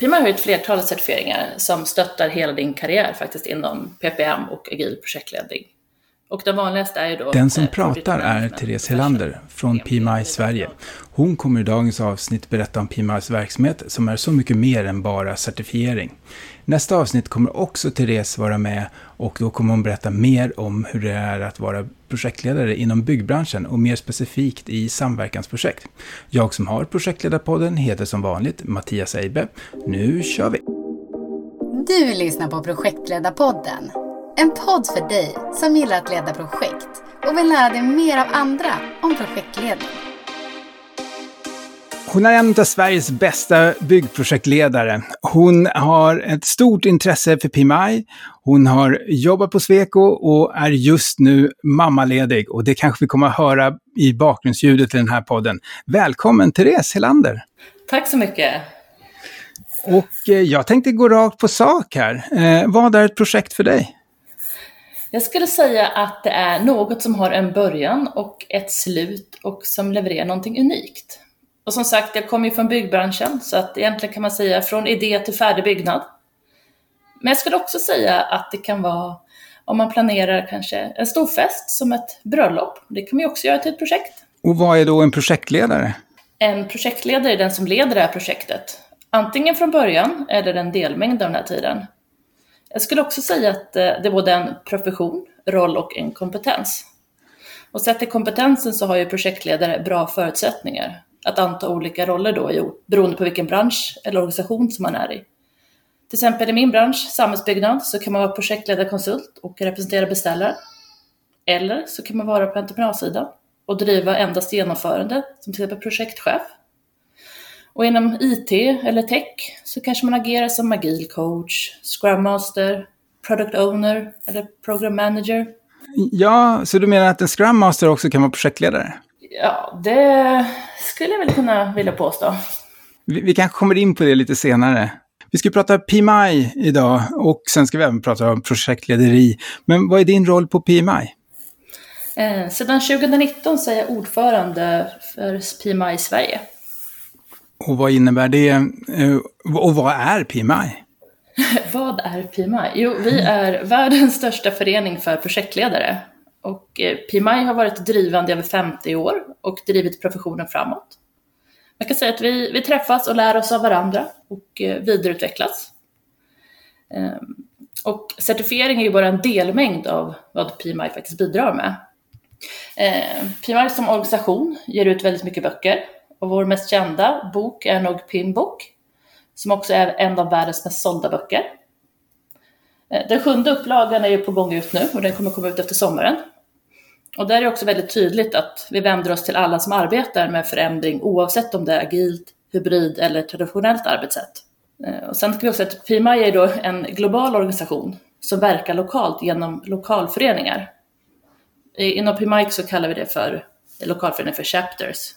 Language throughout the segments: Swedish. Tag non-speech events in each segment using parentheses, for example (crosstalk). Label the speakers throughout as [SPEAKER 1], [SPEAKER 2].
[SPEAKER 1] PMI har ett flertal certifieringar som stöttar hela din karriär faktiskt inom PPM och agil projektledning. Och den vanligaste är ju då...
[SPEAKER 2] Den som eh, pratar är Therese Helander från PMI Sverige. Hon kommer i dagens avsnitt berätta om PMIs verksamhet som är så mycket mer än bara certifiering. Nästa avsnitt kommer också Therese vara med och då kommer hon berätta mer om hur det är att vara projektledare inom byggbranschen och mer specifikt i samverkansprojekt. Jag som har projektledarpodden heter som vanligt Mattias Eibe. Nu kör vi!
[SPEAKER 3] Du lyssnar på Projektledarpodden. En podd för dig som gillar att leda projekt och vill lära dig mer av andra om projektledning.
[SPEAKER 2] Hon är en av Sveriges bästa byggprojektledare. Hon har ett stort intresse för PMI. Hon har jobbat på Sweco och är just nu mammaledig. Och det kanske vi kommer att höra i bakgrundsljudet i den här podden. Välkommen Therese Helander!
[SPEAKER 1] Tack så mycket!
[SPEAKER 2] Och eh, jag tänkte gå rakt på sak här. Eh, vad är ett projekt för dig?
[SPEAKER 1] Jag skulle säga att det är något som har en början och ett slut och som levererar någonting unikt. Och som sagt, jag kommer ju från byggbranschen, så att egentligen kan man säga från idé till färdig byggnad. Men jag skulle också säga att det kan vara om man planerar kanske en stor fest som ett bröllop. Det kan man ju också göra till ett projekt.
[SPEAKER 2] Och vad är då en projektledare?
[SPEAKER 1] En projektledare är den som leder det här projektet. Antingen från början eller en delmängd av den här tiden. Jag skulle också säga att eh, det är både en profession, roll och en kompetens. Och sett till kompetensen så har ju projektledare bra förutsättningar att anta olika roller då, beroende på vilken bransch eller organisation som man är i. Till exempel i min bransch, samhällsbyggnad, så kan man vara projektledarkonsult och representera beställare. Eller så kan man vara på entreprenadsidan och driva endast genomförande, som till exempel projektchef. Och inom IT eller tech så kanske man agerar som agil coach, scrum master, product owner eller program manager.
[SPEAKER 2] Ja, så du menar att en scrum master också kan vara projektledare?
[SPEAKER 1] Ja, det skulle jag väl kunna vilja påstå.
[SPEAKER 2] Vi, vi kanske kommer in på det lite senare. Vi ska prata PMI idag och sen ska vi även prata om projektlederi. Men vad är din roll på PMI?
[SPEAKER 1] Eh, sedan 2019 så är jag ordförande för PMI Sverige.
[SPEAKER 2] Och vad innebär det? Eh, och vad är PMI? (laughs)
[SPEAKER 1] vad är PMI? Jo, vi är världens största förening för projektledare. Och eh, PMI har varit drivande i över 50 år och drivit professionen framåt. Man kan säga att vi, vi träffas och lär oss av varandra och eh, vidareutvecklas. Ehm, och certifiering är ju bara en delmängd av vad PMI faktiskt bidrar med. Ehm, PMI som organisation ger ut väldigt mycket böcker och vår mest kända bok är nog Pinbook som också är en av världens mest sålda böcker. Ehm, den sjunde upplagan är ju på gång ut nu och den kommer komma ut efter sommaren. Och där är det också väldigt tydligt att vi vänder oss till alla som arbetar med förändring oavsett om det är agilt, hybrid eller traditionellt arbetssätt. Eh, och sen ska vi också att PMI är då en global organisation som verkar lokalt genom lokalföreningar. Inom PMI så kallar vi det för lokalförening för chapters.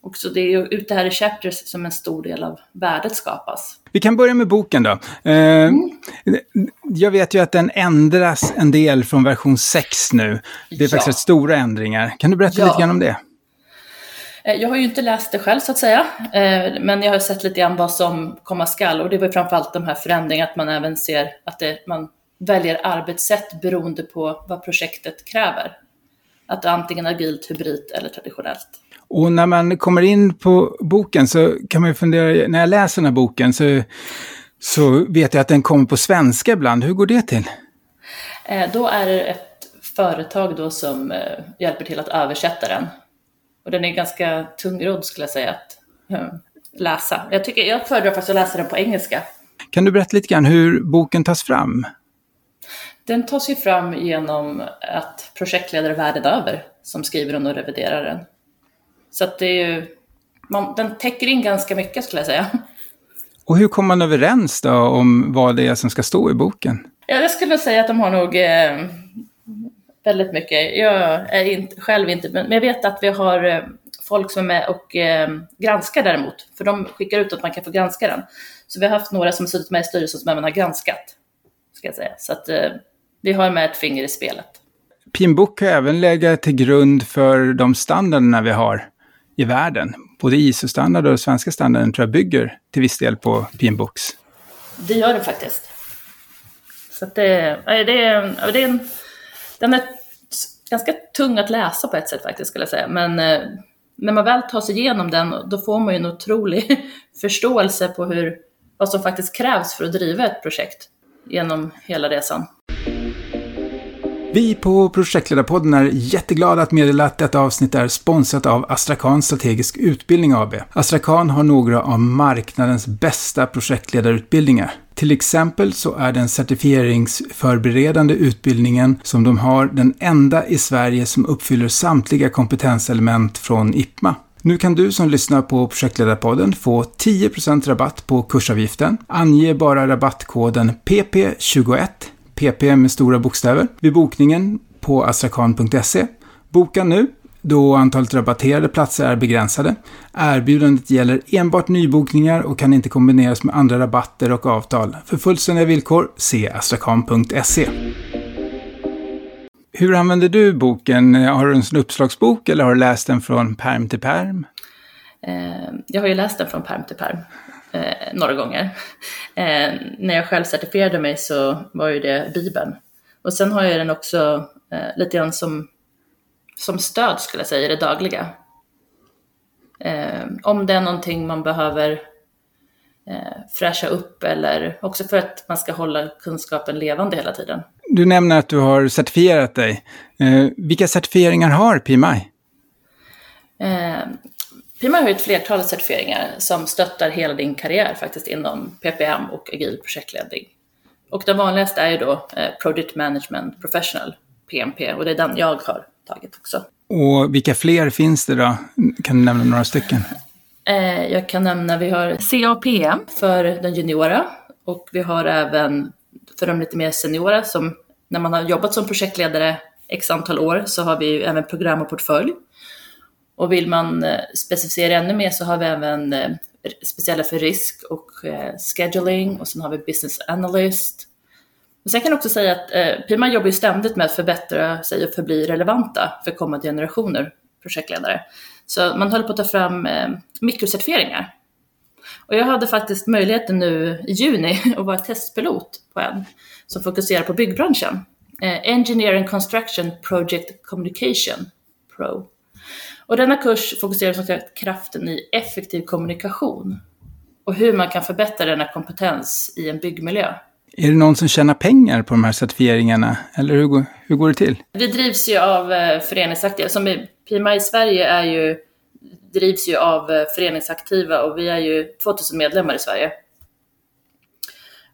[SPEAKER 1] Och så det är ju ute här i Chapters som en stor del av värdet skapas.
[SPEAKER 2] Vi kan börja med boken då. Eh, mm. Jag vet ju att den ändras en del från version 6 nu. Det är ja. faktiskt stora ändringar. Kan du berätta ja. lite grann om det?
[SPEAKER 1] Eh, jag har ju inte läst det själv så att säga, eh, men jag har sett lite grann vad som komma skall och det var framförallt de här förändringarna, att man även ser att det, man väljer arbetssätt beroende på vad projektet kräver. Att det är antingen agilt, hybrid eller traditionellt.
[SPEAKER 2] Och när man kommer in på boken så kan man ju fundera, när jag läser den här boken så, så vet jag att den kommer på svenska ibland. Hur går det till?
[SPEAKER 1] Eh, då är det ett företag då som eh, hjälper till att översätta den. Och den är ganska tungrodd skulle jag säga att eh, läsa. Jag, tycker, jag föredrar faktiskt att läsa den på engelska.
[SPEAKER 2] Kan du berätta lite grann hur boken tas fram?
[SPEAKER 1] Den tas ju fram genom att projektledare världen över som skriver och reviderar den. Så att det är ju, man, den täcker in ganska mycket skulle jag säga.
[SPEAKER 2] Och hur kommer man överens då om vad det är som ska stå i boken?
[SPEAKER 1] Ja, jag skulle säga att de har nog eh, väldigt mycket. Jag är inte, själv inte, men jag vet att vi har eh, folk som är med och eh, granskar däremot, för de skickar ut att man kan få granska den. Så vi har haft några som har suttit med i styrelsen som även har granskat, ska jag säga. Så att eh, vi har med ett finger i spelet.
[SPEAKER 2] Pinbook har även legat till grund för de standarderna vi har i världen både ISO-standard och svenska standarden tror jag bygger till viss del på PMBooks.
[SPEAKER 1] Det gör det faktiskt. Så att det, det, är, det är en, den är ganska tung att läsa på ett sätt faktiskt skulle jag säga. Men eh, när man väl tar sig igenom den, då får man ju en otrolig (laughs) förståelse på hur, vad som faktiskt krävs för att driva ett projekt genom hela resan.
[SPEAKER 2] Vi på Projektledarpodden är jätteglada att meddela att detta avsnitt är sponsrat av Astrakan Strategisk Utbildning AB. Astrakan har några av marknadens bästa projektledarutbildningar. Till exempel så är den certifieringsförberedande utbildningen som de har den enda i Sverige som uppfyller samtliga kompetenselement från IPMA. Nu kan du som lyssnar på Projektledarpodden få 10% rabatt på kursavgiften. Ange bara rabattkoden PP21 PP med stora bokstäver, vid bokningen på astrakan.se. Boka nu, då antalet rabatterade platser är begränsade. Erbjudandet gäller enbart nybokningar och kan inte kombineras med andra rabatter och avtal. För fullständiga villkor, se astrakan.se. Hur använder du boken? Har du en uppslagsbok eller har du läst den från perm till perm?
[SPEAKER 1] Eh, jag har ju läst den från perm till perm eh, några gånger. Eh, när jag själv certifierade mig så var ju det Bibeln. Och sen har jag den också eh, lite grann som, som stöd skulle jag säga i det dagliga. Eh, om det är någonting man behöver eh, fräscha upp eller också för att man ska hålla kunskapen levande hela tiden.
[SPEAKER 2] Du nämner att du har certifierat dig. Eh, vilka certifieringar har PMI?
[SPEAKER 1] PMI har ett flertal certifieringar som stöttar hela din karriär faktiskt inom PPM och agil projektledning. Och den vanligaste är ju då eh, Project Management Professional, PMP, och det är den jag har tagit också.
[SPEAKER 2] Och vilka fler finns det då? Kan du nämna några stycken?
[SPEAKER 1] Eh, jag kan nämna, vi har CAPM för den juniora och vi har även för de lite mer seniora som när man har jobbat som projektledare x antal år så har vi ju även program och portfölj och vill man eh, specificera ännu mer så har vi även eh, speciella för risk och eh, scheduling och sen har vi business analyst. Och sen kan jag också säga att eh, Pima jobbar ju ständigt med att förbättra sig och förbli relevanta för kommande generationer projektledare. Så man håller på att ta fram eh, mikrocertifieringar. Och jag hade faktiskt möjligheten nu i juni (laughs) att vara testpilot på en som fokuserar på byggbranschen. Eh, Engineering Construction Project Communication Pro. Och denna kurs fokuserar som sagt kraften i effektiv kommunikation och hur man kan förbättra denna kompetens i en byggmiljö.
[SPEAKER 2] Är det någon som tjänar pengar på de här certifieringarna, eller hur, går, hur går det till?
[SPEAKER 1] Vi drivs ju av eh, föreningsaktiva, som i PMI i Sverige är ju, drivs ju av eh, föreningsaktiva och vi är ju 2000 medlemmar i Sverige.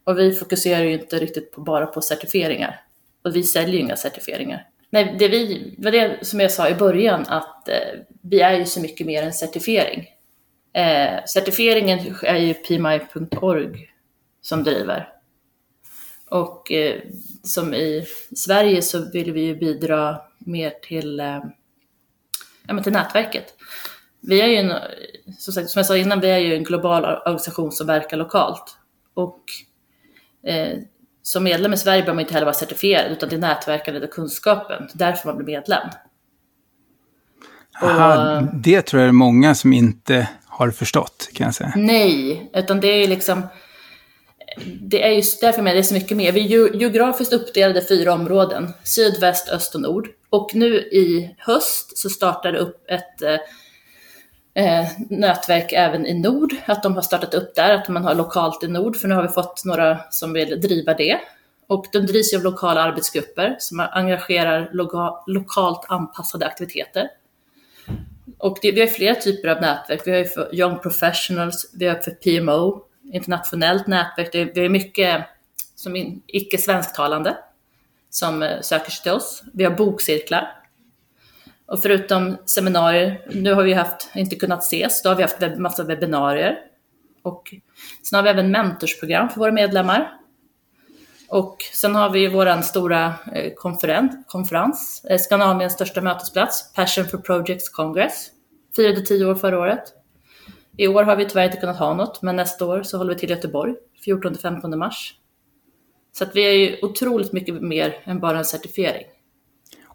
[SPEAKER 1] Och vi fokuserar ju inte riktigt på, bara på certifieringar. Och vi säljer ju inga certifieringar. Nej, det vi, var det som jag sa i början, att eh, vi är ju så mycket mer än certifiering. Eh, certifieringen är ju pmi.org som driver. Och eh, som i Sverige så vill vi ju bidra mer till, eh, ja, till nätverket. Vi är ju en, som, sagt, som jag sa innan, vi är ju en global organisation som verkar lokalt. Och eh, som medlem i Sverige behöver man inte heller vara certifierad, utan det är nätverkandet och kunskapen. Därför man blir medlem.
[SPEAKER 2] Aha, och, det tror jag är många som inte har förstått, kan jag säga.
[SPEAKER 1] Nej, utan det är liksom... Det är just därför med det är så mycket mer. Vi är geografiskt uppdelade i fyra områden. Syd, väst, öst och nord. Och nu i höst så startar det upp ett eh, nätverk även i nord, att de har startat upp där, att man har lokalt i nord, för nu har vi fått några som vill driva det. Och de drivs ju av lokala arbetsgrupper som engagerar loka lokalt anpassade aktiviteter. Och det, vi har flera typer av nätverk. Vi har ju för Young Professionals, vi har för PMO, internationellt nätverk. Det, vi har mycket som icke svensktalande som eh, söker sig till oss. Vi har bokcirklar och förutom seminarier, nu har vi haft, inte kunnat ses, då har vi haft webb, massa webbinarier. Och sen har vi även mentorsprogram för våra medlemmar. Och sen har vi vår stora eh, konferens, eh, konferens Skandinaviens största mötesplats, Passion for Projects Congress. Firade tio år förra året. I år har vi tyvärr inte kunnat ha något, men nästa år så håller vi till Göteborg, 14-15 mars. Så att vi är ju otroligt mycket mer än bara en certifiering.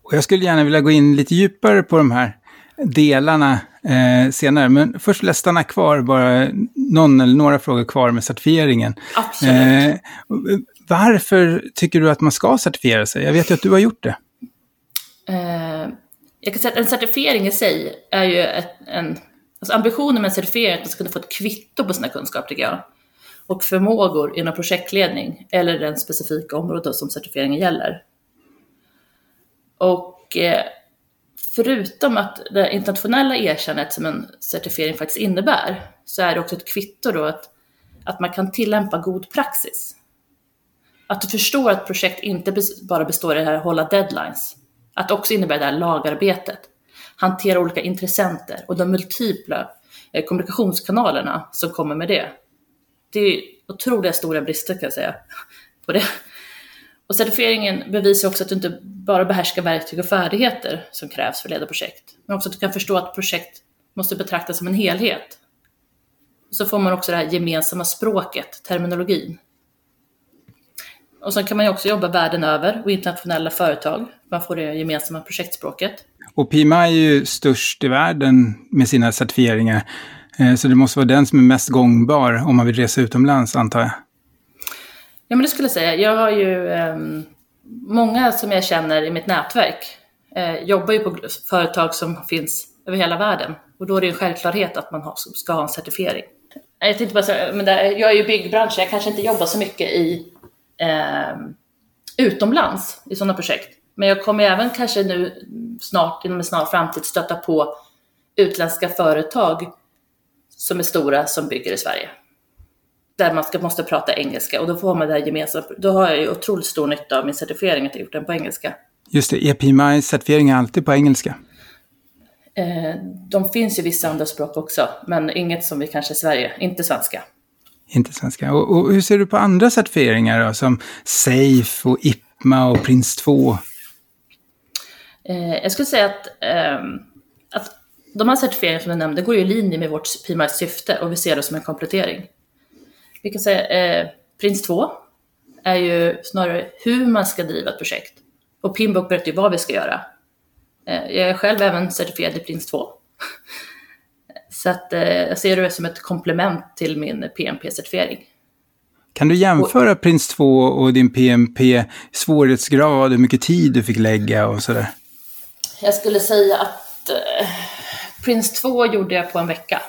[SPEAKER 2] Och jag skulle gärna vilja gå in lite djupare på de här delarna eh, senare. Men först vill jag stanna kvar, bara någon eller några frågor kvar med certifieringen.
[SPEAKER 1] Absolut.
[SPEAKER 2] Eh, varför tycker du att man ska certifiera sig? Jag vet ju att du har gjort det.
[SPEAKER 1] Eh, jag kan säga att en certifiering i sig är ju ett, en... Alltså ambitionen med en certifiering är att man ska kunna få ett kvitto på sina kunskaper, tycker jag. Och förmågor inom projektledning eller den specifika området som certifieringen gäller. Och eh, förutom att det internationella erkännandet som en certifiering faktiskt innebär, så är det också ett kvitto då att, att man kan tillämpa god praxis. Att du förstår att projekt inte bara består i det här att hålla deadlines, att det också innebär det här lagarbetet, hantera olika intressenter och de multipla eh, kommunikationskanalerna som kommer med det. Det är otroliga stora brister kan jag säga på det. Och certifieringen bevisar också att du inte bara behärskar verktyg och färdigheter som krävs för att leda projekt, men också att du kan förstå att projekt måste betraktas som en helhet. Så får man också det här gemensamma språket, terminologin. Och sen kan man ju också jobba världen över och internationella företag. Man får det gemensamma projektspråket.
[SPEAKER 2] Och PIMA är ju störst i världen med sina certifieringar. Eh, så det måste vara den som är mest gångbar om man vill resa utomlands, antar jag.
[SPEAKER 1] Ja, men det skulle jag säga. Jag har ju eh, många som jag känner i mitt nätverk eh, jobbar ju på företag som finns över hela världen. Och då är det en självklarhet att man har, ska ha en certifiering. Jag tänkte bara säga, men där, jag är ju i byggbranschen, jag kanske inte jobbar så mycket i eh, utomlands i sådana projekt. Men jag kommer även kanske nu snart, inom en snar framtid, stöta på utländska företag som är stora som bygger i Sverige där man ska, måste prata engelska och då får man det här gemensamt. Då har jag ju otroligt stor nytta av min certifiering att jag gjort den på engelska.
[SPEAKER 2] Just det, EPMI-certifiering är alltid på engelska?
[SPEAKER 1] Eh, de finns ju vissa andra språk också, men inget som vi kanske i Sverige, inte svenska.
[SPEAKER 2] Inte svenska. Och, och hur ser du på andra certifieringar då, som SAFE och IPMA och PRINCE 2?
[SPEAKER 1] Eh, jag skulle säga att, eh, att de här certifieringarna som jag nämnde går ju i linje med vårt PMI syfte och vi ser det som en komplettering vi kan säga eh, Prins 2 är ju snarare hur man ska driva ett projekt. Och Pinbook berättar ju vad vi ska göra. Eh, jag är själv även certifierad i Prins 2. (laughs) Så att eh, jag ser det som ett komplement till min PMP-certifiering.
[SPEAKER 2] Kan du jämföra och, Prins 2 och din PMP, svårighetsgrad, hur mycket tid du fick lägga och sådär?
[SPEAKER 1] Jag skulle säga att eh, Prins 2 gjorde jag på en vecka.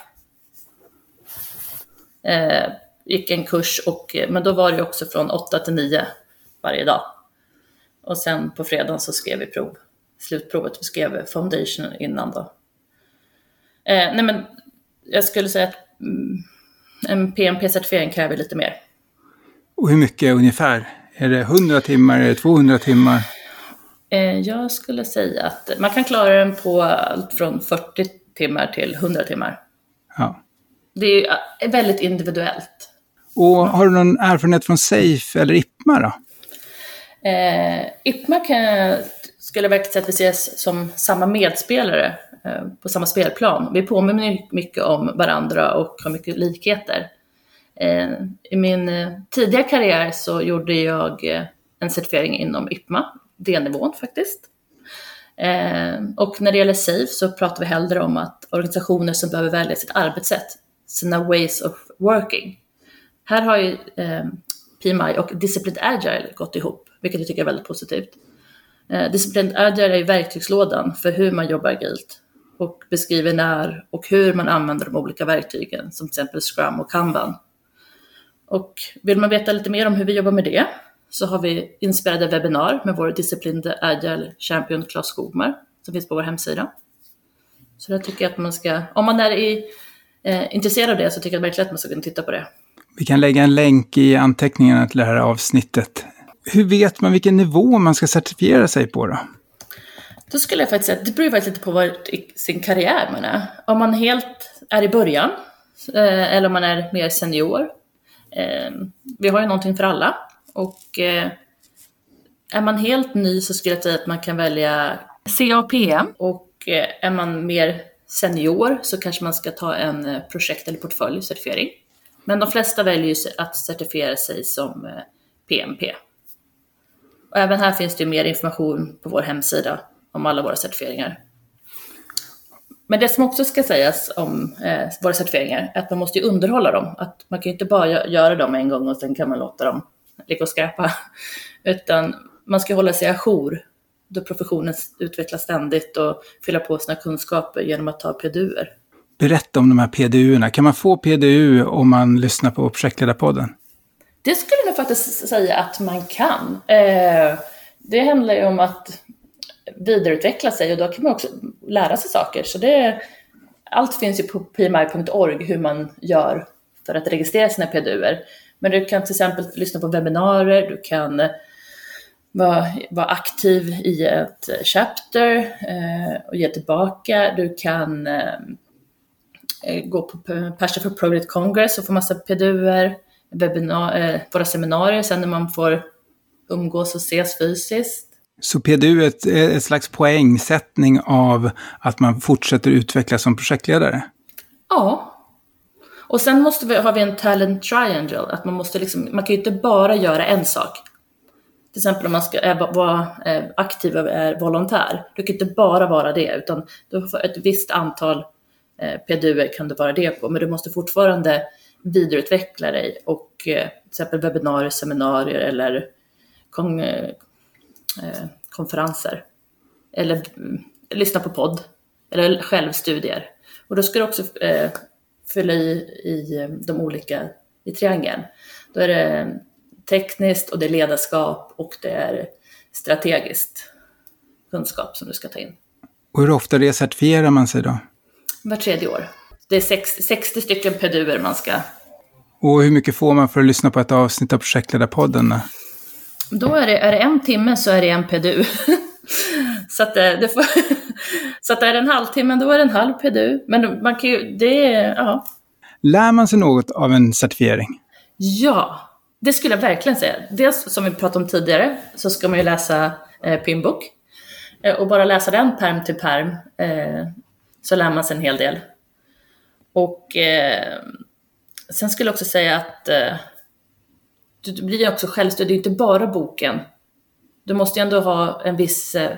[SPEAKER 1] Eh, gick en kurs, och, men då var det också från 8 till 9 varje dag. Och sen på fredagen så skrev vi prov, slutprovet. Vi skrev foundation innan då. Eh, nej men jag skulle säga att mm, en PMP-certifiering kräver lite mer.
[SPEAKER 2] Och hur mycket ungefär? Är det 100 timmar, är det 200 timmar?
[SPEAKER 1] Eh, jag skulle säga att man kan klara den på allt från 40 timmar till 100 timmar.
[SPEAKER 2] Ja.
[SPEAKER 1] Det är väldigt individuellt.
[SPEAKER 2] Och har du någon erfarenhet från Safe eller IPMA då?
[SPEAKER 1] Eh, IPMA kan, skulle jag verkligen säga att vi ses som samma medspelare eh, på samma spelplan. Vi påminner mycket om varandra och har mycket likheter. Eh, I min eh, tidiga karriär så gjorde jag eh, en certifiering inom IPMA, D-nivån faktiskt. Eh, och när det gäller SAFE så pratar vi hellre om att organisationer som behöver välja sitt arbetssätt, sina ways of working, här har ju eh, PMI och Disciplined Agile gått ihop, vilket jag tycker är väldigt positivt. Eh, Disciplined Agile är verktygslådan för hur man jobbar agilt och beskriver när och hur man använder de olika verktygen, som till exempel Scrum och Kanban. Och vill man veta lite mer om hur vi jobbar med det så har vi inspirerade webbinar med vår Disciplined Agile Champion Claes Skogmar som finns på vår hemsida. Så det tycker jag att man ska, om man är i, eh, intresserad av det så tycker jag verkligen att man ska kunna titta på det.
[SPEAKER 2] Vi kan lägga en länk i anteckningarna till det här avsnittet. Hur vet man vilken nivå man ska certifiera sig på då?
[SPEAKER 1] Då skulle jag faktiskt säga att det beror lite på vad sin karriär man är. Om man helt är i början, eh, eller om man är mer senior. Ehm, vi har ju någonting för alla. Och eh, är man helt ny så skulle jag säga att man kan välja CAPM. Och eh, är man mer senior så kanske man ska ta en projekt eller portföljcertifiering. Men de flesta väljer ju att certifiera sig som eh, PMP. Och även här finns det mer information på vår hemsida om alla våra certifieringar. Men det som också ska sägas om eh, våra certifieringar är att man måste ju underhålla dem. Att man kan ju inte bara göra dem en gång och sen kan man låta dem ligga och skräpa. (laughs) Utan man ska hålla sig ajour då professionen utvecklas ständigt och fylla på sina kunskaper genom att ta PDUer.
[SPEAKER 2] Berätta om de här PDU-erna. Kan man få PDU om man lyssnar på Projektledarpodden?
[SPEAKER 1] Det skulle jag faktiskt säga att man kan. Eh, det handlar ju om att vidareutveckla sig och då kan man också lära sig saker. Så det, allt finns ju på pmi.org hur man gör för att registrera sina PDUer. Men du kan till exempel lyssna på webbinarier, du kan eh, vara, vara aktiv i ett eh, chapter och ge tillbaka. Du kan gå på Passion for Progress Congress och få massa PDUer, webinar, eh, våra seminarier sen när man får umgås och ses fysiskt.
[SPEAKER 2] Så PDU är ett, ett slags poängsättning av att man fortsätter utvecklas som projektledare?
[SPEAKER 1] Ja. Och sen måste vi, har vi en talent triangle, att man måste liksom, man kan ju inte bara göra en sak. Till exempel om man ska är, vara aktiv och är volontär. Du kan inte bara vara det, utan du får ett visst antal eh, Eh, PDUer kan du vara det på, men du måste fortfarande vidareutveckla dig och eh, till exempel webbinarier, seminarier eller kon, eh, konferenser. Eller mm, lyssna på podd. Eller självstudier. Och då ska du också eh, fylla i, i eh, de olika, i triangeln. Då är det tekniskt och det är ledarskap och det är strategiskt kunskap som du ska ta in.
[SPEAKER 2] Och hur ofta recertifierar man sig då?
[SPEAKER 1] Var tredje år. Det är 60, 60 stycken PDUer man ska...
[SPEAKER 2] Och hur mycket får man för att lyssna på ett avsnitt av Projektledarpodden?
[SPEAKER 1] Då är det, är det en timme så är det en PDU. (laughs) så att, det får, (laughs) så att är det en halvtimme då är det en halv PDU. Men man kan ju, det är, ja.
[SPEAKER 2] Lär man sig något av en certifiering?
[SPEAKER 1] Ja, det skulle jag verkligen säga. Dels som vi pratade om tidigare så ska man ju läsa eh, Pinbook. Eh, och bara läsa den perm till perm eh, så lär man sig en hel del. Och eh, sen skulle jag också säga att eh, du blir också självstyrd. det är inte bara boken. Du måste ju ändå ha en viss eh,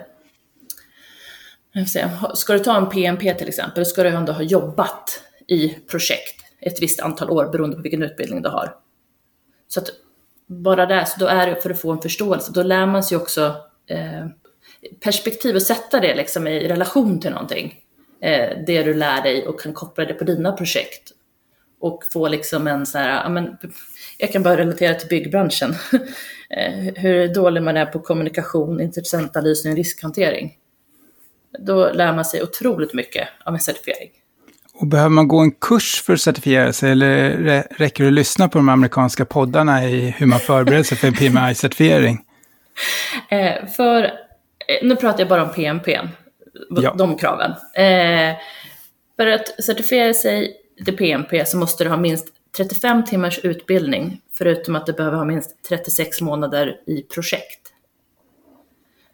[SPEAKER 1] säga, ska du ta en PMP till exempel, då ska du ändå ha jobbat i projekt ett visst antal år beroende på vilken utbildning du har. Så att bara där, så då är det för att få en förståelse, då lär man sig också eh, perspektiv och sätta det liksom i relation till någonting. Eh, det du lär dig och kan koppla det på dina projekt. Och få liksom en så här, ja men, jag kan bara relatera till byggbranschen. (laughs) Eh, hur dålig man är på kommunikation, intressentanalys och riskhantering. Då lär man sig otroligt mycket av en certifiering.
[SPEAKER 2] Och behöver man gå en kurs för att certifiera sig eller räcker det att lyssna på de amerikanska poddarna i hur man förbereder sig för en PMI-certifiering? (laughs)
[SPEAKER 1] Eh, för, nu pratar jag bara om PMP, ja. de kraven. Eh, för att certifiera sig till PMP så måste du ha minst 35 timmars utbildning, förutom att du behöver ha minst 36 månader i projekt.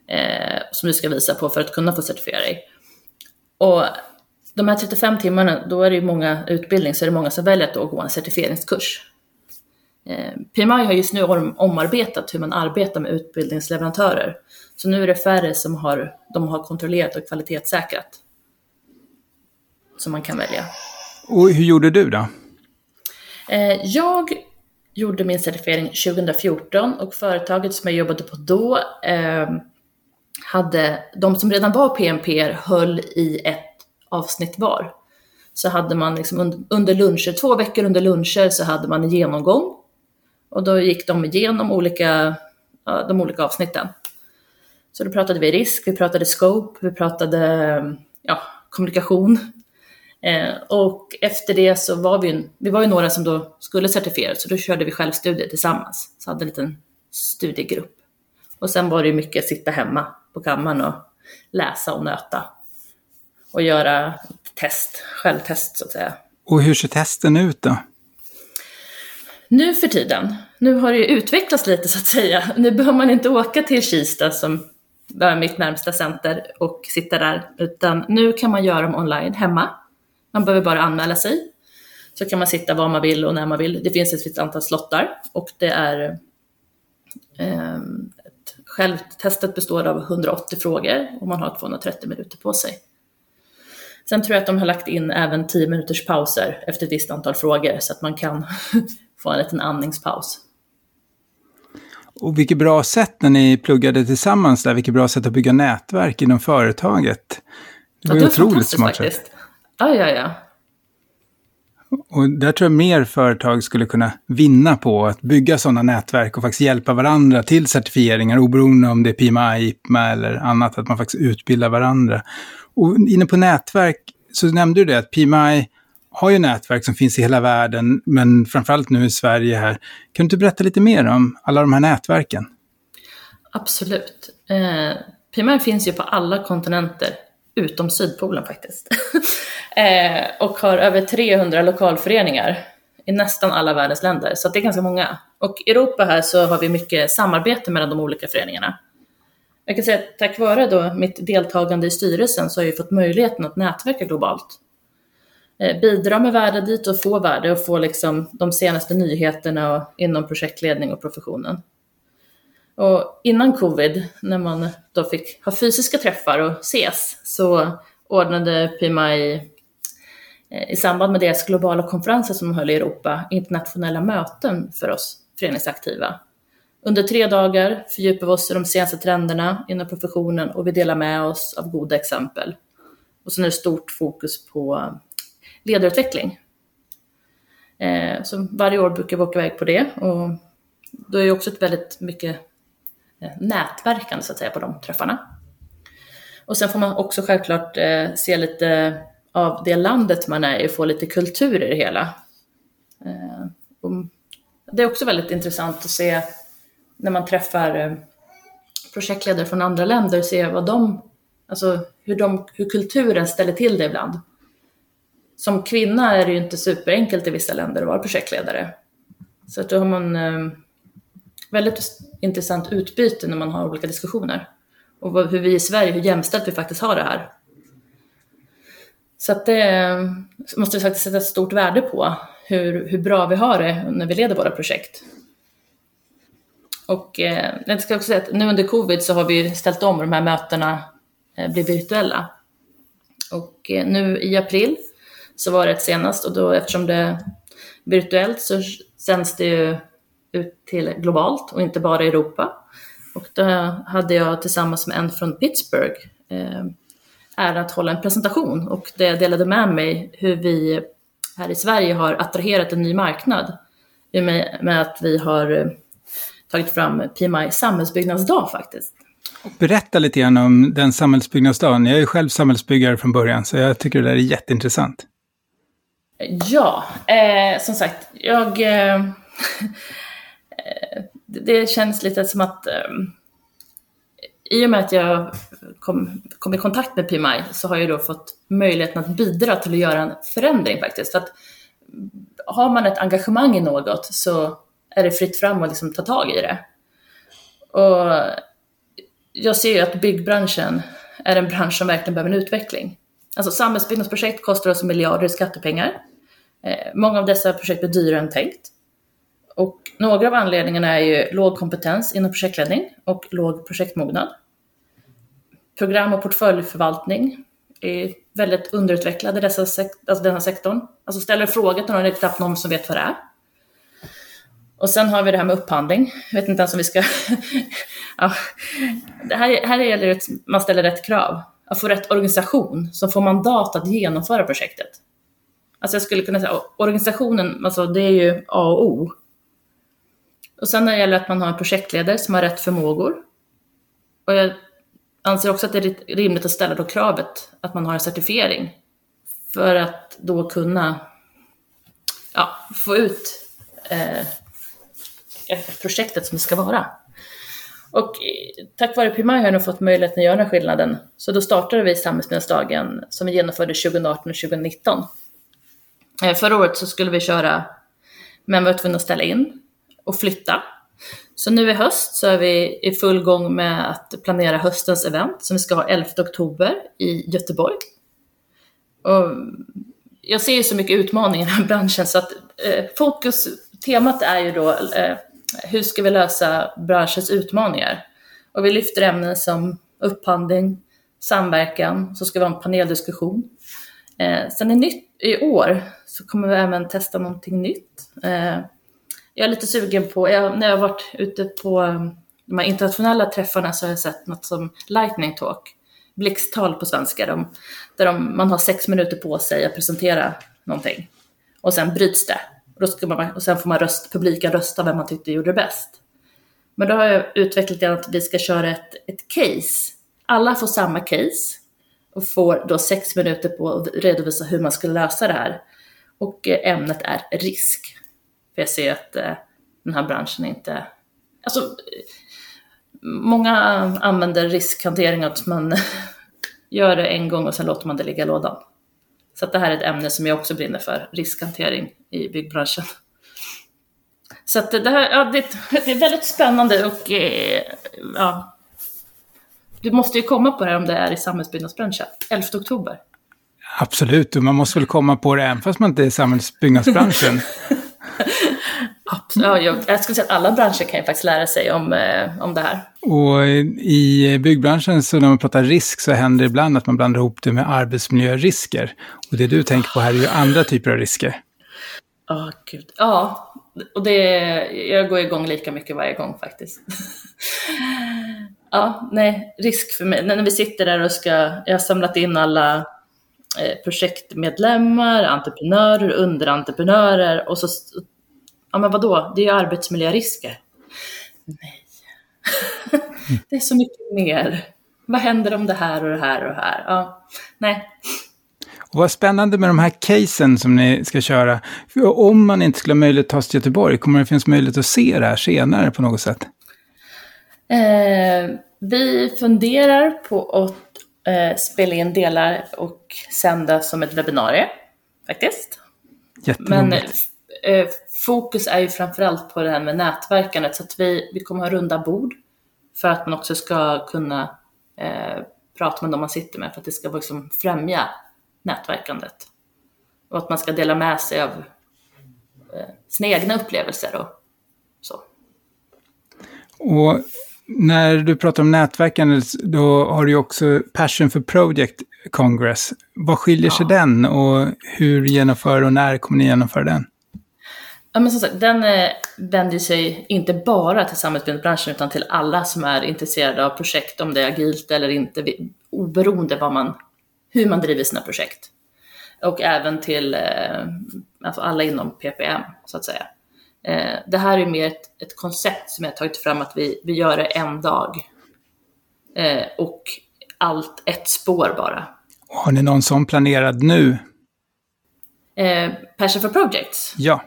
[SPEAKER 1] Eh, som du ska visa på för att kunna få certifiera dig. Och de här 35 timmarna, då är det ju många utbildning, så är det många som väljer att då gå en certifieringskurs. Eh, PMI har just nu omarbetat hur man arbetar med utbildningsleverantörer. Så nu är det färre som har, de har kontrollerat och kvalitetssäkrat. Som man kan välja.
[SPEAKER 2] Och hur gjorde du då?
[SPEAKER 1] Eh, jag gjorde min certifiering 2014 och företaget som jag jobbade på då eh, hade, de som redan var PMP höll i ett avsnitt var. Så hade man liksom under luncher, två veckor under luncher så hade man en genomgång. Och då gick de igenom olika, de olika avsnitten. Så då pratade vi risk, vi pratade scope, vi pratade ja, kommunikation. Eh, och efter det så var vi, vi var ju några som då skulle certifieras, så då körde vi självstudier tillsammans. Så hade en liten studiegrupp. Och sen var det ju mycket sitta hemma på kammaren och läsa och nöta. Och göra test, självtest så att säga.
[SPEAKER 2] Och hur ser testen ut då?
[SPEAKER 1] Nu för tiden, nu har det ju utvecklats lite så att säga. Nu behöver man inte åka till Kista som är mitt närmsta center och sitta där, utan nu kan man göra dem online hemma. Man behöver bara anmäla sig. Så kan man sitta var man vill och när man vill. Det finns ett visst antal slottar och det är eh, Självtestet består av 180 frågor och man har 230 minuter på sig. Sen tror jag att de har lagt in även 10 minuters pauser efter ett visst antal frågor så att man kan få en liten andningspaus.
[SPEAKER 2] Och vilket bra sätt när ni pluggade tillsammans där, vilket bra sätt att bygga nätverk inom företaget.
[SPEAKER 1] Det var ja, det otroligt smart faktiskt. Ja, ja, ja.
[SPEAKER 2] Och där tror jag mer företag skulle kunna vinna på att bygga sådana nätverk och faktiskt hjälpa varandra till certifieringar, oberoende om det är PMI, IPMA eller annat, att man faktiskt utbildar varandra. Och inne på nätverk så nämnde du det att PMI har ju nätverk som finns i hela världen, men framförallt nu i Sverige här. Kan du inte berätta lite mer om alla de här nätverken?
[SPEAKER 1] Absolut. Eh, PMR finns ju på alla kontinenter, utom Sydpolen faktiskt. (laughs) eh, och har över 300 lokalföreningar i nästan alla världens länder, så det är ganska många. Och i Europa här så har vi mycket samarbete mellan de olika föreningarna. Jag kan säga att tack vare då mitt deltagande i styrelsen så har jag fått möjligheten att nätverka globalt. Eh, bidra med värde dit och få värde och få liksom de senaste nyheterna inom projektledning och professionen. Och innan covid, när man då fick ha fysiska träffar och ses, så ordnade PMI eh, i samband med deras globala konferenser som de höll i Europa internationella möten för oss föreningsaktiva. Under tre dagar fördjupar vi oss i de senaste trenderna inom professionen och vi delar med oss av goda exempel. Och sen är det stort fokus på ledarutveckling. Eh, så varje år brukar vi åka iväg på det och då är det också ett väldigt mycket eh, nätverkande så att säga på de träffarna. Och sen får man också självklart eh, se lite av det landet man är i och få lite kultur i det hela. Eh, det är också väldigt intressant att se när man träffar eh, projektledare från andra länder, se vad de, alltså hur, de, hur kulturen ställer till det ibland som kvinna är det ju inte superenkelt i vissa länder att vara projektledare. Så att då har man eh, väldigt intressant utbyte när man har olika diskussioner. Och hur vi i Sverige, hur jämställt vi faktiskt har det här. Så att det eh, måste vi faktiskt sätta ett stort värde på, hur, hur bra vi har det när vi leder våra projekt. Och eh, jag ska också säga att nu under covid så har vi ställt om de här mötena eh, blir virtuella. Och eh, nu i april så var det ett senast och då eftersom det är virtuellt så sänds det ju ut till globalt och inte bara Europa. Och då hade jag tillsammans med en från Pittsburgh eh, äran att hålla en presentation och det delade med mig hur vi här i Sverige har attraherat en ny marknad i och med, att vi har eh, tagit fram PMI samhällsbyggnadsdag faktiskt.
[SPEAKER 2] Berätta lite grann om den samhällsbyggnadsdagen. Jag är själv samhällsbyggare från början så jag tycker det där är jätteintressant.
[SPEAKER 1] Ja, eh, som sagt, jag... Eh, (laughs) det känns lite som att eh, i och med att jag kom, kom, i kontakt med PMI så har jag då fått möjligheten att bidra till att göra en förändring faktiskt. Att mm, har man ett engagemang i något så är det fritt fram att liksom ta tag i det. Och jag ser ju att byggbranschen är en bransch som verkligen behöver en utveckling. Alltså samhällsbyggnadsprojekt kostar oss miljarder i skattepengar. Eh, många av dessa projekt blir dyrare än tänkt. Och några av anledningarna är ju låg kompetens inom projektledning och låg projektmognad. Program och portföljförvaltning är väldigt underutvecklade i dessa sekt alltså denna sektorn. Alltså ställer frågor till någon, det är knappt någon som vet vad det är. Och sen har vi det här med upphandling. Jag vet inte ens om vi ska... (laughs) ja. det här, här gäller det att man ställer rätt krav. Att få rätt organisation som får mandat att genomföra projektet. Alltså jag skulle kunna säga organisationen, alltså det är ju A och O. Och sen när det gäller att man har en projektledare som har rätt förmågor. Och jag anser också att det är rimligt att ställa då kravet att man har en certifiering. För att då kunna ja, få ut eh, projektet som det ska vara. Och eh, tack vare PMI har jag nu fått möjligheten att göra den skillnaden. Så då startade vi Samhällsbyggnadsdagen som vi genomförde 2018 och 2019. Eh, förra året så skulle vi köra, men var tvungna att ställa in och flytta. Så nu i höst så är vi i full gång med att planera höstens event som vi ska ha 11 oktober i Göteborg. Och jag ser ju så mycket utmaningar i den här branschen så att eh, fokus, temat är ju då eh, hur ska vi lösa branschens utmaningar? Och vi lyfter ämnen som upphandling, samverkan, så ska vi ha en paneldiskussion Eh, sen är nytt, i år så kommer vi även testa någonting nytt. Eh, jag är lite sugen på, jag, när jag har varit ute på mm, de här internationella träffarna så har jag sett något som lightning talk, blixttal på svenska, de, där de, man har sex minuter på sig att presentera någonting. Och sen bryts det. Och, då ska man, och sen får man röst, publiken rösta vem man tyckte gjorde det bäst. Men då har jag utvecklat det att vi ska köra ett, ett case. Alla får samma case och får då sex minuter på att redovisa hur man ska lösa det här. Och eh, ämnet är risk. För jag ser att eh, den här branschen inte... Alltså, eh, många använder riskhantering att man (laughs) gör det en gång och sen låter man det ligga i lådan. Så att det här är ett ämne som jag också brinner för, riskhantering i byggbranschen. Så att det, här, ja, det, (laughs) det är väldigt spännande och ja, du måste ju komma på det om det är i samhällsbyggnadsbranschen, 11 oktober.
[SPEAKER 2] Absolut, och man måste väl komma på det även fast man inte är i samhällsbyggnadsbranschen. (laughs)
[SPEAKER 1] Ja, jag, jag skulle säga att alla branscher kan ju faktiskt lära sig om, eh, om det här.
[SPEAKER 2] Och i byggbranschen så när man pratar risk så händer det ibland att man blandar ihop det med arbetsmiljörisker. Och det du tänker på här är ju andra typer av risker.
[SPEAKER 1] Ja, oh, gud. Ja, och det, jag går igång lika mycket varje gång faktiskt ja, nej, risk för mig. När vi sitter där och ska, jag har samlat in alla eh, projektmedlemmar, entreprenörer, underentreprenörer och så Ja men vadå, det är ju arbetsmiljörisker. Nej. (laughs) det är så mycket mer. Vad händer om det här och det här och det här? Ja, nej.
[SPEAKER 2] Och vad spännande med de här casen som ni ska köra. För om man inte skulle ha möjlighet att ta sig till Göteborg, kommer det finnas möjlighet att se det här senare på något sätt?
[SPEAKER 1] Eh, vi funderar på att eh, spela in delar och sända som ett webbinarie, faktiskt. Men eh, fokus är ju framförallt på det här med nätverkandet, så att vi, vi kommer ha runda bord för att man också ska kunna eh, prata med dem man sitter med, för att det ska liksom främja nätverkandet. Och att man ska dela med sig av eh, sina egna upplevelser och så.
[SPEAKER 2] Och när du pratar om nätverkande, då har du ju också Passion for Project Congress. Vad skiljer sig den och hur genomför och när kommer ni genomföra den?
[SPEAKER 1] Ja, men som sagt, den eh, vänder sig inte bara till samhällsbyggnadsbranschen utan till alla som är intresserade av projekt, om det är agilt eller inte, oberoende vad man, hur man driver sina projekt. Och även till eh, alltså alla inom PPM, så att säga. Eh, det här är mer ett, ett koncept som jag har tagit fram att vi, vi gör det en dag. Eh, och allt ett spår bara.
[SPEAKER 2] Har ni någon sån planerad nu?
[SPEAKER 1] Eh, Passion for Projects?
[SPEAKER 2] Ja.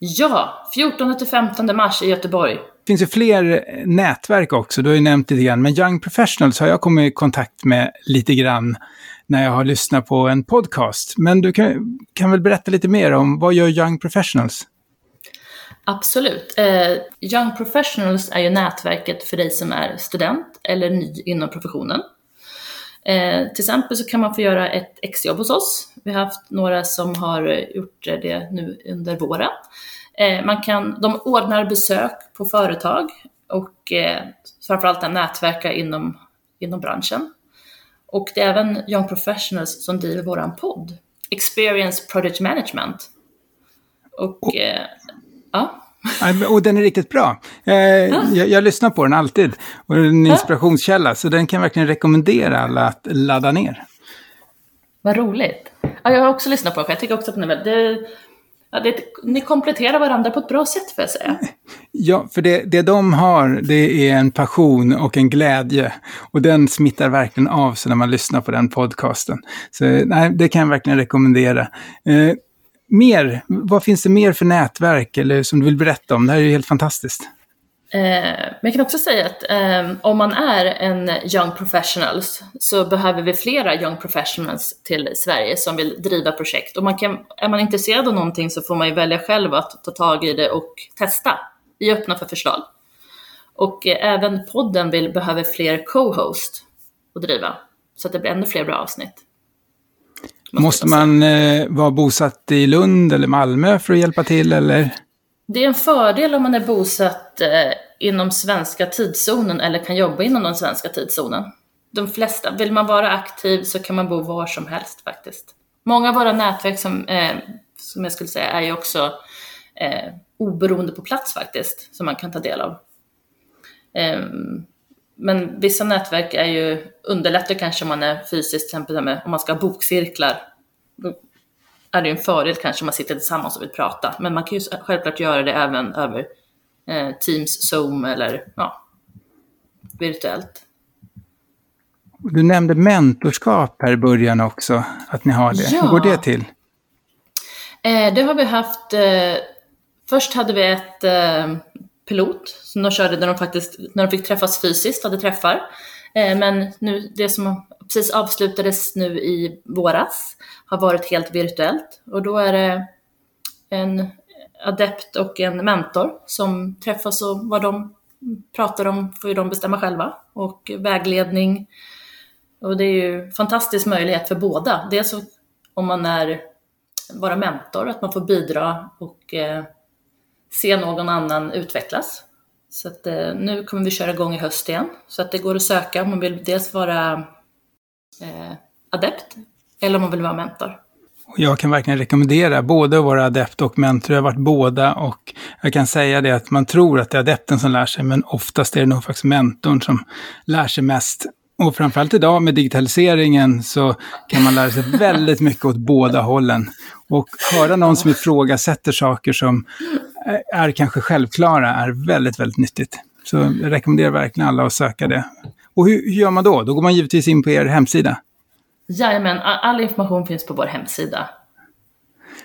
[SPEAKER 1] Ja, 14 till 15 mars i Göteborg.
[SPEAKER 2] Det finns ju fler nätverk också, du har ju nämnt lite grann, men Young Professionals har jag kommit i kontakt med lite grann när jag har lyssnat på en podcast. Men du kan, kan väl berätta lite mer om vad gör Young Professionals?
[SPEAKER 1] Absolut. Eh, Young Professionals är ju nätverket för dig som är student eller ny inom professionen. Eh, till exempel så kan man få göra ett exjobb hos oss. Vi har haft några som har gjort det nu under våren. Eh, man kan, de ordnar besök på företag och eh, framförallt nätverka inom, inom branschen. Och det är även Young Professionals som driver vår podd, Experience Project Management. Och, och eh, ja.
[SPEAKER 2] Och den är riktigt bra. Eh, jag, jag, lyssnar på den alltid. Och det är en inspirationskälla, så den kan jag verkligen rekommendera alla att ladda ner.
[SPEAKER 1] Vad roligt. Ja, jag har också lyssnat på den, jag tycker också att den är väldigt... Ja, det, ni kompletterar varandra på ett bra sätt, får jag säga.
[SPEAKER 2] Ja, för det, det de har, det är en passion och en glädje. Och den smittar verkligen av sig när man lyssnar på den podcasten. Så nej, det kan jag verkligen rekommendera. Eh, mer, vad finns det mer för nätverk eller som du vill berätta om? Det här är ju helt fantastiskt.
[SPEAKER 1] Eh, men jag kan också säga att eh, om man är en young professionals så behöver vi flera young professionals till Sverige som vill driva projekt. Och man kan, är man intresserad av någonting så får man ju välja själv att ta tag i det och testa. Vi är öppna för förslag. Och eh, även podden vill, behöver fler co-host att driva så att det blir ännu fler bra avsnitt.
[SPEAKER 2] Måste man eh, vara bosatt i Lund eller Malmö för att hjälpa till eller?
[SPEAKER 1] Det är en fördel om man är bosatt eh, inom svenska tidszonen eller kan jobba inom den svenska tidszonen. De flesta, vill man vara aktiv så kan man bo var som helst faktiskt. Många av våra nätverk som, eh, som jag skulle säga är ju också eh, oberoende på plats faktiskt, som man kan ta del av. Eh, men vissa nätverk är ju, underlättar kanske om man är fysiskt, till exempel om man ska ha bokcirklar. Då är det ju en fördel kanske om man sitter tillsammans och vill prata. Men man kan ju självklart göra det även över eh, Teams, Zoom eller ja, virtuellt.
[SPEAKER 2] Du nämnde mentorskap här i början också, att ni har det. Ja. Hur går det till?
[SPEAKER 1] Eh, det har vi haft. Eh, först hade vi ett eh, pilot som de körde när de faktiskt, när de fick träffas fysiskt, hade träffar. Eh, men nu, det som precis avslutades nu i våras har varit helt virtuellt och då är det en adept och en mentor som träffas och vad de pratar om får ju de bestämma själva och vägledning. Och det är ju fantastisk möjlighet för båda. Dels om man är vara mentor, att man får bidra och eh, se någon annan utvecklas. Så att, eh, nu kommer vi köra igång i höst igen. Så att det går att söka om man vill dels vara eh, adept eller om man vill vara mentor.
[SPEAKER 2] Jag kan verkligen rekommendera både att vara adept och mentor. Jag har varit båda och jag kan säga det att man tror att det är adepten som lär sig, men oftast är det nog faktiskt mentorn som lär sig mest. Och framförallt idag med digitaliseringen så kan man lära sig (laughs) väldigt mycket åt båda hållen. Och höra någon som ifrågasätter saker som är kanske självklara är väldigt, väldigt nyttigt. Så jag rekommenderar verkligen alla att söka det. Och hur, hur gör man då? Då går man givetvis in på er hemsida.
[SPEAKER 1] Jajamän, all information finns på vår hemsida.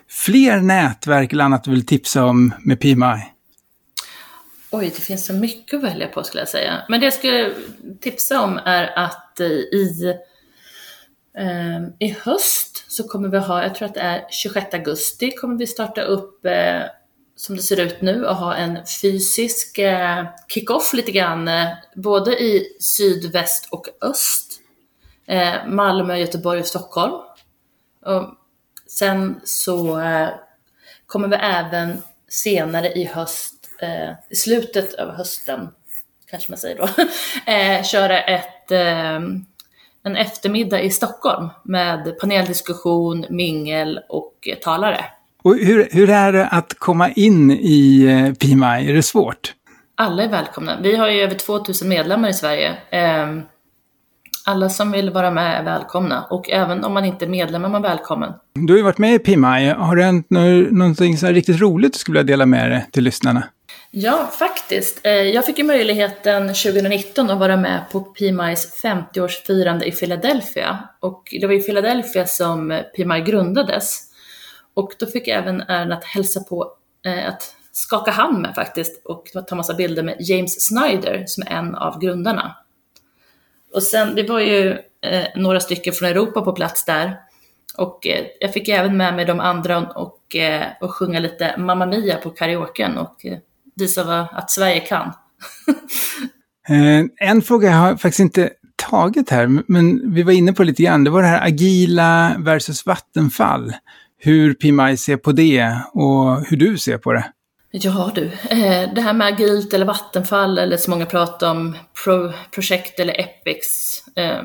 [SPEAKER 2] Fler nätverk eller annat du vill tipsa om med PMI?
[SPEAKER 1] Oj, det finns så mycket att välja på skulle jag säga. Men det jag skulle tipsa om är att i, eh, i höst så kommer vi ha, jag tror att det är 26 augusti, kommer vi starta upp eh, som det ser ut nu och ha en fysisk eh, kick-off lite grann, eh, både i sydväst och öst. Eh, Malmö, Göteborg och Stockholm. Och sen så eh, kommer vi även senare i höst, eh, i slutet av hösten, kanske man säger då, (laughs) eh, köra ett, eh, en eftermiddag i Stockholm med paneldiskussion, mingel och talare.
[SPEAKER 2] Och hur, hur är det att komma in i eh, PMI? Är det svårt?
[SPEAKER 1] Alla är välkomna. Vi har ju över 2000 medlemmar i Sverige. Ehm, alla som vill vara med är välkomna och även om man inte är medlem är man välkommen.
[SPEAKER 2] Du har ju varit med i PMI. Har det hänt någonting så riktigt roligt du skulle vilja dela med dig till lyssnarna?
[SPEAKER 1] Ja, faktiskt. Eh, jag fick ju möjligheten 2019 att vara med på PMIs 50-årsfirande i Philadelphia. Och det var i Philadelphia som PMI grundades. Och då fick jag även äran att hälsa på, eh, att skaka hand med faktiskt och ta massa bilder med James Snyder som är en av grundarna. Och sen, det var ju eh, några stycken från Europa på plats där. Och eh, jag fick även med mig de andra och, eh, och sjunga lite Mamma Mia på karaoken och eh, visa vad, att Sverige kan. (laughs)
[SPEAKER 2] Eh, en fråga jag har faktiskt inte tagit här, men vi var inne på lite grann. Det var det här agila versus vattenfall hur PMI ser på det och hur du ser på det.
[SPEAKER 1] Ja du, eh, det här med agilt eller vattenfall eller som många pratar om pro projekt eller epics. Eh,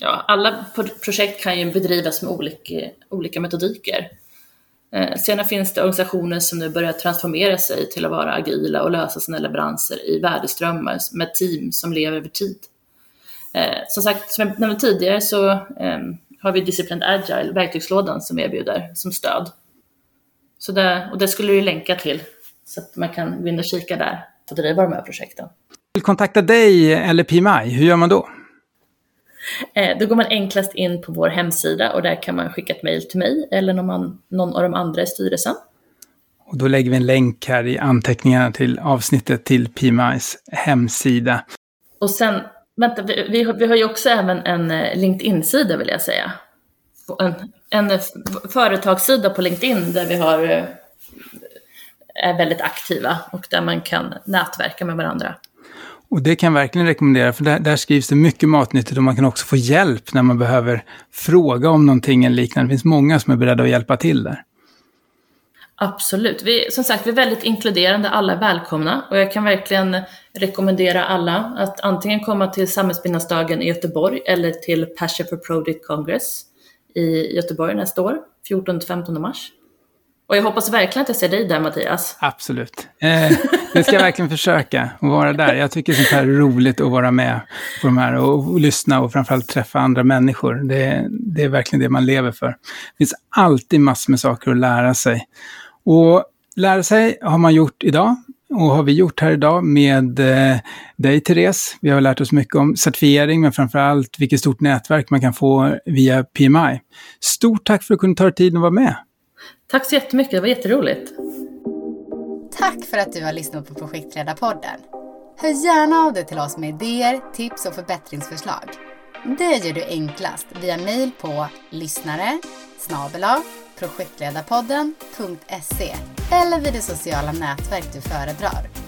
[SPEAKER 1] ja, alla projekt kan ju bedrivas med olika, olika metodiker. Eh, senare Sen finns det organisationer som nu börjar transformera sig till att vara agila och lösa sina leveranser i värdeströmmar med team som lever över tid. Som sagt, som jag nämnde tidigare så ehm, har vi Disciplined Agile, verktygslådan som vi erbjuder som stöd. Så det, och det skulle du länka till så att man kan gå in och kika där och driva de här projekten.
[SPEAKER 2] Vill kontakta dig eller PMI, hur gör man då?
[SPEAKER 1] Eh, då går man enklast in på vår hemsida och där kan man skicka ett mejl till mig eller någon, någon av de andra i styrelsen.
[SPEAKER 2] Och då lägger vi en länk här i anteckningarna till avsnittet till PMIs hemsida.
[SPEAKER 1] Och sen Vänta, vi, vi, har, vi har ju också även en eh, LinkedIn-sida vill jag säga. En, en företagssida på LinkedIn där vi har, eh, är väldigt aktiva och där man kan nätverka med varandra.
[SPEAKER 2] Och det kan jag verkligen rekommendera, för där, där, skrivs det mycket matnyttigt och man kan också få hjälp när man behöver fråga om någonting eller liknande. Det finns många som är beredda att hjälpa till där.
[SPEAKER 1] Absolut. Vi, som sagt, vi är väldigt inkluderande, alla är välkomna och jag kan verkligen rekommendera alla att antingen komma till Samhällsbyggnadsdagen i Göteborg eller till Passion for Project Congress i Göteborg nästa år, 14-15 mars. Och jag hoppas verkligen att jag ser dig där Mattias.
[SPEAKER 2] Absolut. Eh, jag ska jag verkligen försöka att vara där. Jag tycker sånt här är roligt att vara med på de här och, och lyssna och framförallt träffa andra människor. Det, det, är verkligen det man lever för. Det finns alltid massor med saker att lära sig. Och lära sig har man gjort idag och har vi gjort här idag med eh, dig Therese. Vi har lärt oss mycket om certifiering men framförallt vilket stort nätverk man kan få via PMI. Stort tack för att du kunde ta dig tid att vara med.
[SPEAKER 1] Tack så jättemycket, det var jätteroligt.
[SPEAKER 3] Tack för att du har lyssnat på Projektledarpodden. Hör gärna av dig till oss med idéer, tips och förbättringsförslag. Det gör du enklast via mejl på lyssnare projektledarpodden.se eller vid det sociala nätverk du föredrar.